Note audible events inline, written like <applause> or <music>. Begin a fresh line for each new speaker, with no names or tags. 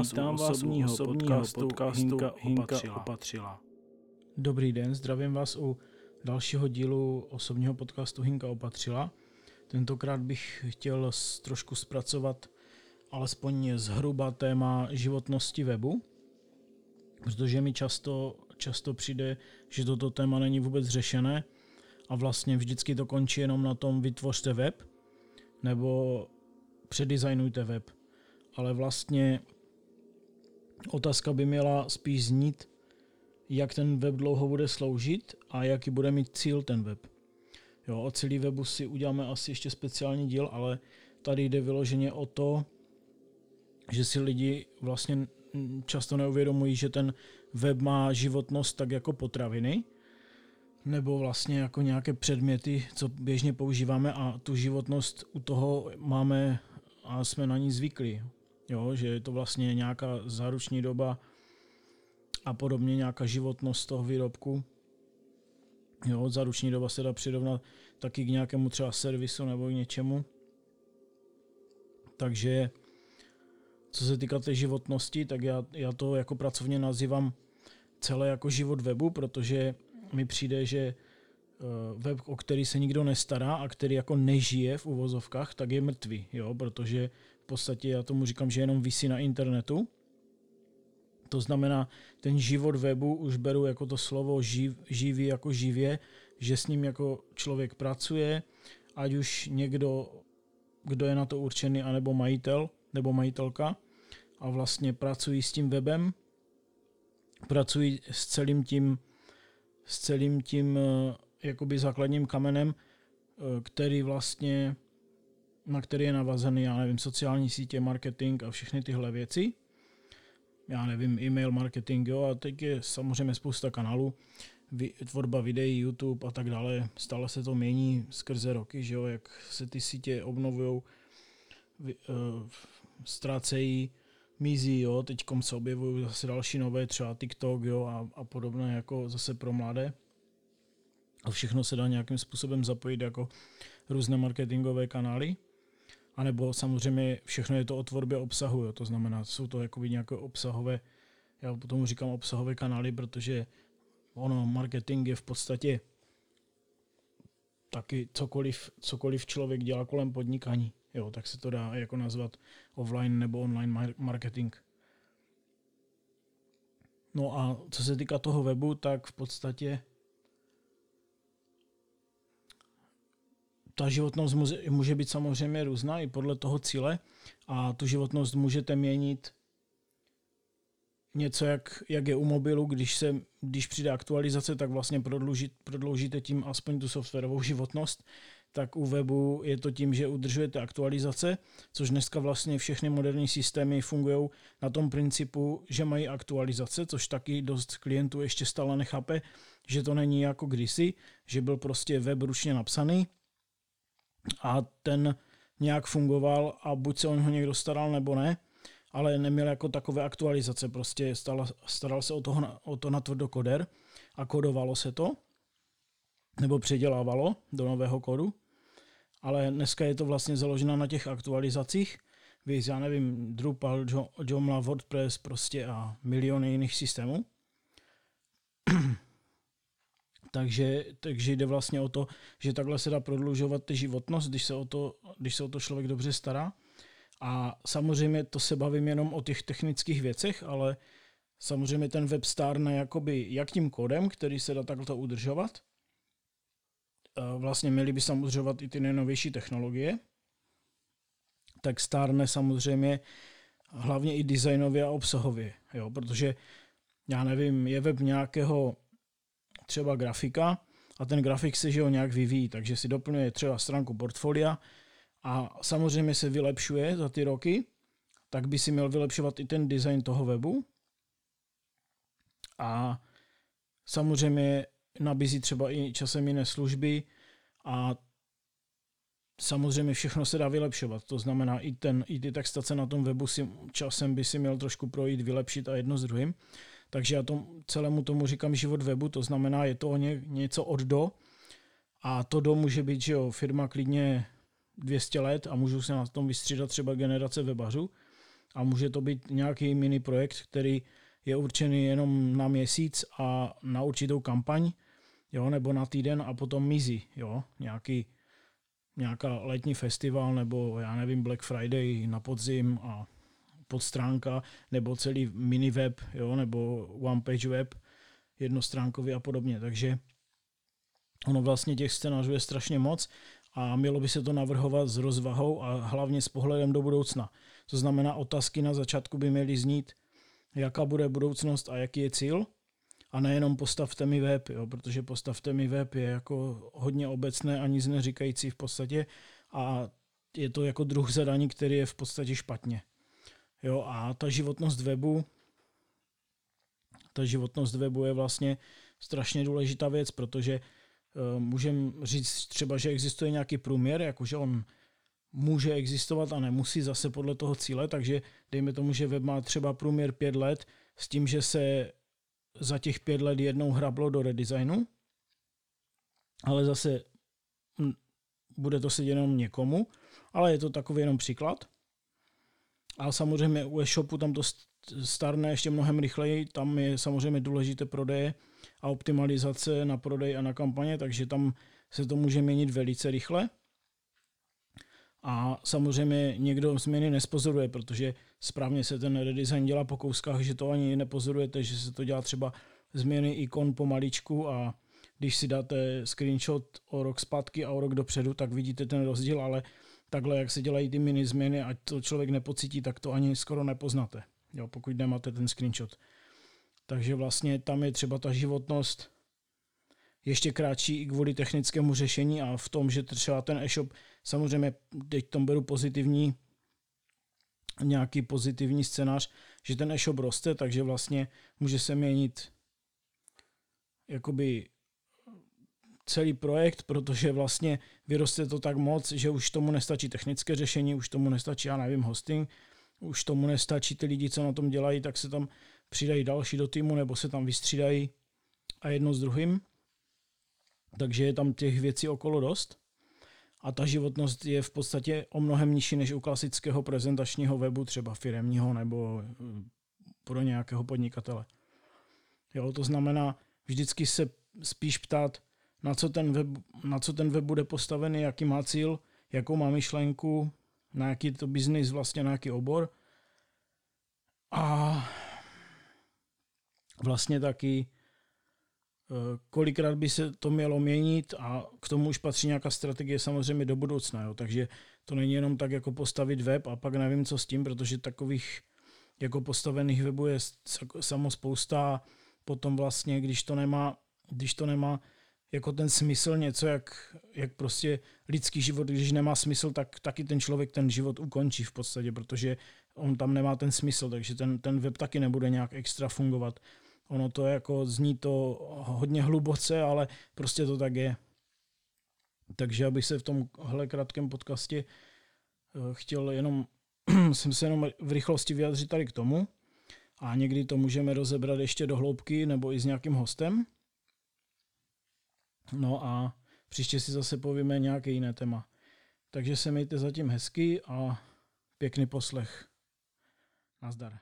vás Vítám u osobního, osobního podcastu, podcastu Hinka, Hinka opatřila. opatřila.
Dobrý den, zdravím vás u dalšího dílu osobního podcastu Hinka opatřila. Tentokrát bych chtěl trošku zpracovat alespoň zhruba téma životnosti webu, protože mi často, často přijde, že toto téma není vůbec řešené a vlastně vždycky to končí jenom na tom vytvořte web nebo předizajnujte web. Ale vlastně otázka by měla spíš znít, jak ten web dlouho bude sloužit a jaký bude mít cíl ten web. Jo, o celý webu si uděláme asi ještě speciální díl, ale tady jde vyloženě o to, že si lidi vlastně často neuvědomují, že ten web má životnost tak jako potraviny, nebo vlastně jako nějaké předměty, co běžně používáme a tu životnost u toho máme a jsme na ní zvyklí. Jo, že je to vlastně nějaká záruční doba a podobně nějaká životnost toho výrobku. Jo, záruční doba se dá přirovnat taky k nějakému třeba servisu nebo k něčemu. Takže co se týká té životnosti, tak já, já to jako pracovně nazývám celé jako život webu, protože mi přijde, že eh, web, o který se nikdo nestará a který jako nežije v uvozovkách, tak je mrtvý, jo, protože podstatě já tomu říkám, že jenom visí na internetu. To znamená, ten život webu už beru jako to slovo živ, živý jako živě, že s ním jako člověk pracuje, ať už někdo, kdo je na to určený, anebo majitel, nebo majitelka a vlastně pracují s tím webem, pracují s celým tím s celým tím eh, jakoby základním kamenem, eh, který vlastně, na který je navazený, já nevím, sociální sítě, marketing a všechny tyhle věci. Já nevím, e-mail marketing, jo, a teď je samozřejmě spousta kanálů, tvorba videí, YouTube a tak dále. Stále se to mění skrze roky, že jo, jak se ty sítě obnovují, uh, ztrácejí, mizí, jo, teď se objevují zase další nové, třeba TikTok, jo, a, a podobné, jako zase pro mladé. A všechno se dá nějakým způsobem zapojit jako různé marketingové kanály. A nebo samozřejmě všechno je to o tvorbě obsahu, jo, to znamená, jsou to jako nějaké obsahové, já potom říkám obsahové kanály, protože ono, marketing je v podstatě taky cokoliv, cokoliv člověk dělá kolem podnikání. Jo, tak se to dá jako nazvat offline nebo online marketing. No a co se týká toho webu, tak v podstatě ta životnost může být samozřejmě různá i podle toho cíle a tu životnost můžete měnit něco, jak, jak je u mobilu, když, se, když přijde aktualizace, tak vlastně prodlouží, prodloužíte tím aspoň tu softwarovou životnost tak u webu je to tím, že udržujete aktualizace, což dneska vlastně všechny moderní systémy fungují na tom principu, že mají aktualizace, což taky dost klientů ještě stále nechápe, že to není jako kdysi, že byl prostě web ručně napsaný a ten nějak fungoval a buď se o něho někdo staral nebo ne, ale neměl jako takové aktualizace, prostě staral, staral se o, toho, o to na tvrdokoder a kodovalo se to, nebo předělávalo do nového kodu ale dneska je to vlastně založeno na těch aktualizacích. Víš, já nevím, Drupal, Joomla, WordPress prostě a miliony jiných systémů. <clears throat> takže, takže jde vlastně o to, že takhle se dá prodlužovat životnost, když se o to, když se o to člověk dobře stará. A samozřejmě to se bavím jenom o těch technických věcech, ale samozřejmě ten web stárne jakoby jak tím kódem, který se dá takhle udržovat, vlastně měli by samozřejmě i ty nejnovější technologie, tak stárne samozřejmě hlavně i designově a obsahově, jo, protože já nevím, je web nějakého třeba grafika a ten grafik se že ho nějak vyvíjí, takže si doplňuje třeba stránku portfolia a samozřejmě se vylepšuje za ty roky, tak by si měl vylepšovat i ten design toho webu. A samozřejmě nabízí třeba i časem jiné služby a samozřejmě všechno se dá vylepšovat. To znamená, i, ten, i ty textace na tom webu si časem by si měl trošku projít, vylepšit a jedno s druhým. Takže já tom, celému tomu říkám život webu, to znamená, je to ně, něco od do. A to do může být, že jo, firma klidně 200 let a můžou se na tom vystřídat třeba generace webařů, a může to být nějaký mini projekt, který je určený jenom na měsíc a na určitou kampaň, jo, nebo na týden a potom mizí, jo, nějaký, nějaká letní festival nebo já nevím, Black Friday na podzim a podstránka nebo celý mini web, jo, nebo one page web, jednostránkový a podobně. Takže ono vlastně těch scénářů je strašně moc a mělo by se to navrhovat s rozvahou a hlavně s pohledem do budoucna. To znamená, otázky na začátku by měly znít, jaká bude budoucnost a jaký je cíl, a nejenom postavte mi web, jo, protože postavte mi web je jako hodně obecné a nic neříkající v podstatě a je to jako druh zadání, který je v podstatě špatně. Jo, a ta životnost webu, ta životnost webu je vlastně strašně důležitá věc, protože uh, můžeme říct třeba, že existuje nějaký průměr, jakože on může existovat a nemusí zase podle toho cíle, takže dejme tomu, že web má třeba průměr pět let s tím, že se za těch pět let jednou hrablo do redesignu, ale zase hm, bude to sedět jenom někomu, ale je to takový jenom příklad. A samozřejmě u e-shopu tam to starne ještě mnohem rychleji, tam je samozřejmě důležité prodeje a optimalizace na prodej a na kampaně, takže tam se to může měnit velice rychle. A samozřejmě někdo změny nespozoruje, protože správně se ten redesign dělá po kouskách, že to ani nepozorujete, že se to dělá třeba změny ikon pomaličku a když si dáte screenshot o rok zpátky a o rok dopředu, tak vidíte ten rozdíl, ale takhle, jak se dělají ty mini změny, ať to člověk nepocítí, tak to ani skoro nepoznáte, jo, pokud nemáte ten screenshot. Takže vlastně tam je třeba ta životnost ještě kratší i kvůli technickému řešení a v tom, že třeba ten e-shop, samozřejmě teď tom beru pozitivní, nějaký pozitivní scénář, že ten e-shop roste, takže vlastně může se měnit jakoby celý projekt, protože vlastně vyroste to tak moc, že už tomu nestačí technické řešení, už tomu nestačí, já nevím, hosting, už tomu nestačí ty lidi, co na tom dělají, tak se tam přidají další do týmu nebo se tam vystřídají a jedno s druhým. Takže je tam těch věcí okolo dost. A ta životnost je v podstatě o mnohem nižší než u klasického prezentačního webu, třeba firemního nebo eh, pro nějakého podnikatele. Jo, to znamená vždycky se spíš ptát, na co, ten web, na co ten web bude postavený, jaký má cíl, jakou má myšlenku, na jaký to biznis, vlastně na jaký obor. A vlastně taky Eh, kolikrát by se to mělo měnit a k tomu už patří nějaká strategie samozřejmě do budoucna. Jo. Takže to není jenom tak jako postavit web a pak nevím, co s tím, protože takových jako postavených webů je samo spousta. Potom vlastně, když to nemá, když to nemá jako ten smysl něco, jak, jak prostě lidský život, když nemá smysl, tak taky ten člověk ten život ukončí v podstatě, protože on tam nemá ten smysl, takže ten, ten web taky nebude nějak extra fungovat. Ono to jako zní to hodně hluboce, ale prostě to tak je. Takže abych se v tomhle krátkém podcastě eh, chtěl jenom, <clears throat> jsem se jenom v rychlosti vyjádřit tady k tomu a někdy to můžeme rozebrat ještě do hloubky nebo i s nějakým hostem. No a příště si zase povíme nějaké jiné téma. Takže se mějte zatím hezky a pěkný poslech. Nazdar.